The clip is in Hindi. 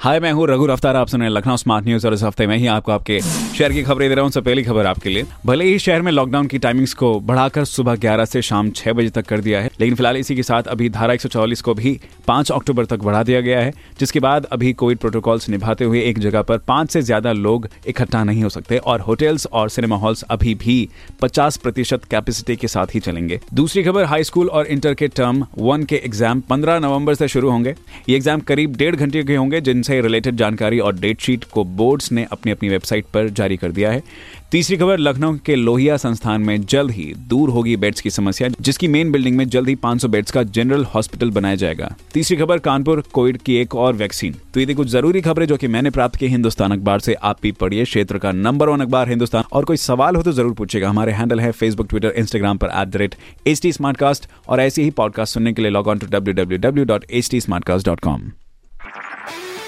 हाय, मैं हूँ रघु अफ्तार आप सुन रहे लखनऊ स्मार्ट न्यूज़ और इस हफ़्ते में ही आपको आपके शहर की खबरें दे रहा हूँ। सबसे पहली खबर आपके लिए। भले ही शहर में लॉकडाउन की टाइमिंग्स को बढ़ाकर सुबह 11 से शाम 6 बजे तक कर दिया है, लेकिन फ़िलहाल इसी के साथ अभी धारा 144 को भी पाँच अक्टूबर तक बढ़ा दिया गया है, जिसके बाद अभी कोविड प्रोटोकॉल्स निभाते हुए एक जगह पर पाँच से ज़्यादा लोग इकट्ठा नहीं हो सकते और होटल्स और सिनेमा हॉल्स अभी भी पचास प्रतिशत कैपेसिटी के साथ ही चलेंगे। दूसरी खबर हाई स्कूल और इंटर के टर्म वन के एग्ज़ाम पंद्रह नवंबर से शुरू होंगे। ये एग्ज़ाम करीब डेढ़ घंटे के होंगे, जिनसे रिलेटेड जानकारी और डेट शीट को बोर्ड्स ने अपनी अपनी वेबसाइट पर जारी कर दिया है। तीसरी खबर, लखनऊ के लोहिया संस्थान में जल्द ही दूर होगी बेड्स की समस्या, जिसकी मेन बिल्डिंग में जल्द ही 500 बेड्स का जनरल हॉस्पिटल बनाया जाएगा। तीसरी खबर, कानपुर कोविड की एक और वैक्सीन तो ये कुछ ज़रूरी खबरें जो कि मैंने प्राप्त की हिंदुस्तान अखबार से, आप भी पढ़िए। क्षेत्र का नंबर वन अखबार हिंदुस्तान। और कोई सवाल हो तो ज़रूर पूछेगा हमारे हैंडल है फेसबुक ट्विटर इंस्टाग्राम पर एट द रेट एच और ऐसे ही पॉडकास्ट सुनने के लिए log on to W W W dot H T